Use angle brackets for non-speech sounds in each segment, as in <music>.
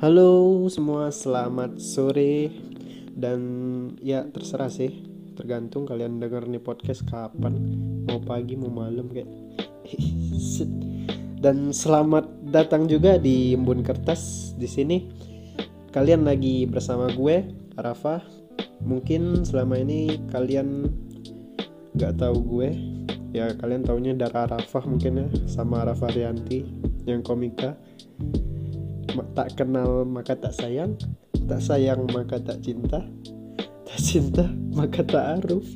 Halo semua, selamat sore dan ya terserah sih, tergantung kalian denger nih podcast kapan, mau pagi mau malam kayak. <laughs> dan selamat datang juga di Embun Kertas di sini. Kalian lagi bersama gue, Arafa. Mungkin selama ini kalian nggak tahu gue, ya kalian taunya Dara Arafah mungkin ya sama Arafa Rianti yang komika tak kenal maka tak sayang. Tak sayang maka tak cinta. Tak cinta maka tak aruf.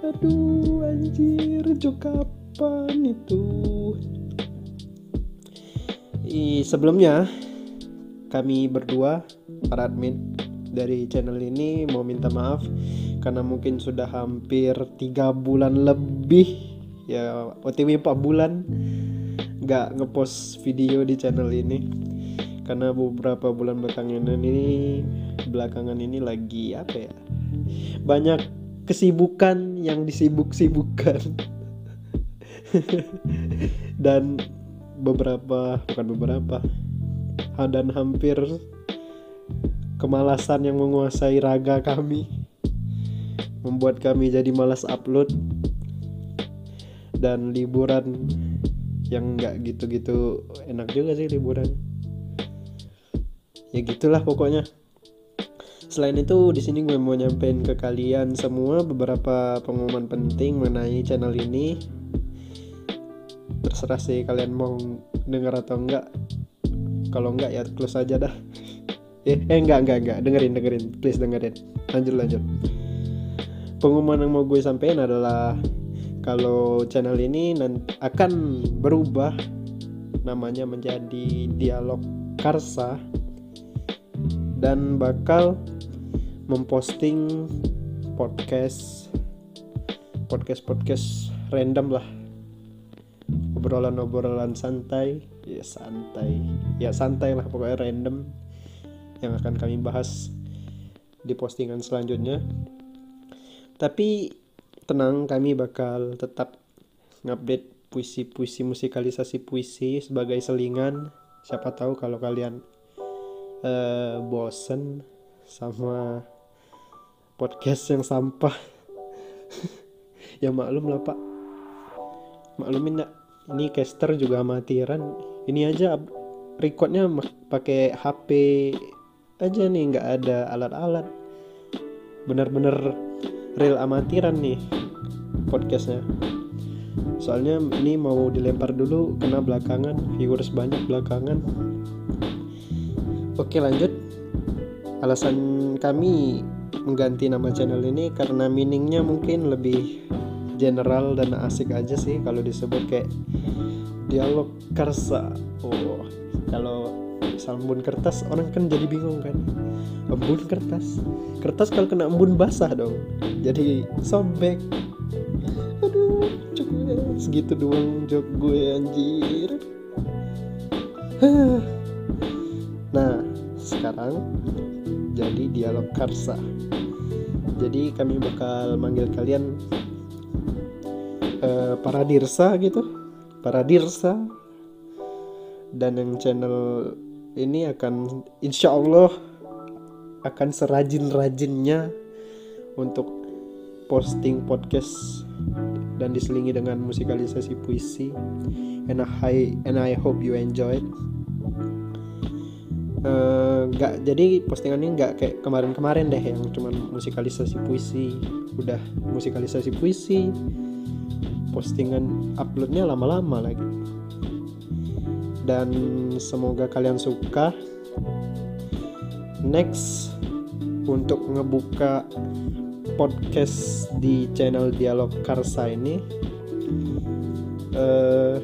Aduh anjir jok kapan itu? I, sebelumnya kami berdua para admin dari channel ini mau minta maaf karena mungkin sudah hampir tiga bulan lebih. Ya OTW 4 bulan nggak ngepost video di channel ini karena beberapa bulan belakangan ini belakangan ini lagi apa ya? Banyak kesibukan yang disibuk-sibukkan. <laughs> Dan beberapa bukan beberapa dan hampir kemalasan yang menguasai raga kami membuat kami jadi malas upload dan liburan yang nggak gitu-gitu enak juga sih liburan ya gitulah pokoknya. Selain itu di sini gue mau nyampein ke kalian semua beberapa pengumuman penting mengenai channel ini. Terserah sih kalian mau denger atau enggak. Kalau enggak ya close aja dah. Eh, eh enggak enggak enggak. Dengerin dengerin. Please dengerin. Lanjut lanjut. Pengumuman yang mau gue sampaikan adalah kalau channel ini akan berubah namanya menjadi dialog Karsa dan bakal memposting podcast podcast podcast random lah. Obrolan-obrolan santai. Ya santai. Ya santai lah pokoknya random yang akan kami bahas di postingan selanjutnya. Tapi tenang kami bakal tetap ngupdate puisi-puisi musikalisasi puisi sebagai selingan. Siapa tahu kalau kalian uh, bosen sama podcast yang sampah. <laughs> Ya maklum lah pak. Maklumin gak ini caster juga amatiran. Ini aja recordnya pakai HP aja nih nggak ada alat-alat. Bener-bener real amatiran nih podcastnya. Soalnya ini mau dilempar dulu karena belakangan viewers banyak belakangan Oke lanjut. Alasan kami mengganti nama channel ini karena meaningnya mungkin lebih general dan asik aja sih kalau disebut kayak dialog karsa oh kalau sambun kertas orang kan jadi bingung kan? Embun kertas? Kertas kalau kena embun basah dong jadi sobek. Aduh cukup segitu doang jok gue anjir. Nah sekarang jadi dialog karsa. Jadi kami bakal manggil kalian uh, para dirsa gitu. Para dirsa dan yang channel ini akan insya Allah akan serajin-rajinnya untuk posting podcast dan diselingi dengan musikalisasi puisi. And I and I hope you enjoy it. Eh, nggak jadi postingannya nggak kayak kemarin-kemarin deh yang cuman musikalisasi puisi. Udah musikalisasi puisi postingan uploadnya lama-lama lagi. Dan semoga kalian suka. Next untuk ngebuka podcast di channel dialog Karsa ini uh,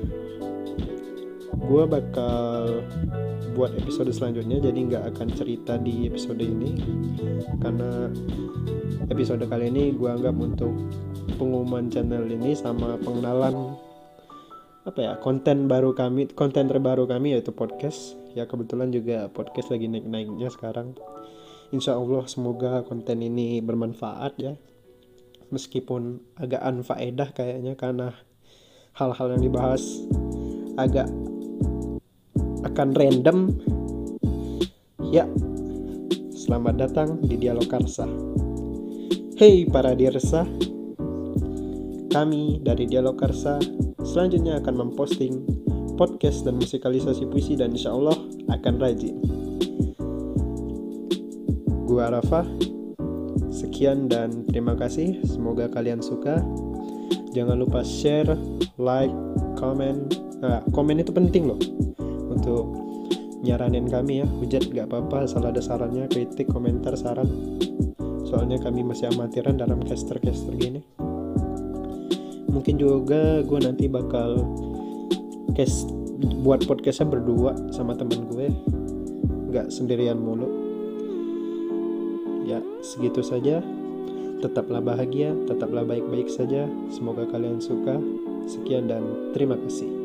gue bakal buat episode selanjutnya jadi nggak akan cerita di episode ini. Karena episode kali ini gue anggap untuk pengumuman channel ini sama pengenalan apa ya konten baru kami konten terbaru kami yaitu podcast. Ya kebetulan juga podcast lagi naik naiknya sekarang. Insya Allah semoga konten ini bermanfaat ya. Meskipun agak anfaedah kayaknya karena hal-hal yang dibahas agak akan random Ya, selamat datang di Dialog Karsa. Hey para dirsa, kami dari Dialog Karsa selanjutnya akan memposting podcast dan musikalisasi puisi dan insya Allah akan rajin. Gua Rafa, sekian dan terima kasih. Semoga kalian suka. Jangan lupa share, like, komen. Nah, komen itu penting loh untuk nyaranin kami ya. Hujat gak apa-apa, asal ada sarannya, kritik, komentar, saran. Soalnya kami masih amatiran dalam caster-caster gini. Mungkin juga gue nanti bakal cast buat podcastnya berdua sama temen gue. Nggak sendirian mulu. Ya segitu saja. Tetaplah bahagia tetaplah baik-baik saja. Semoga kalian suka. Sekian dan terima kasih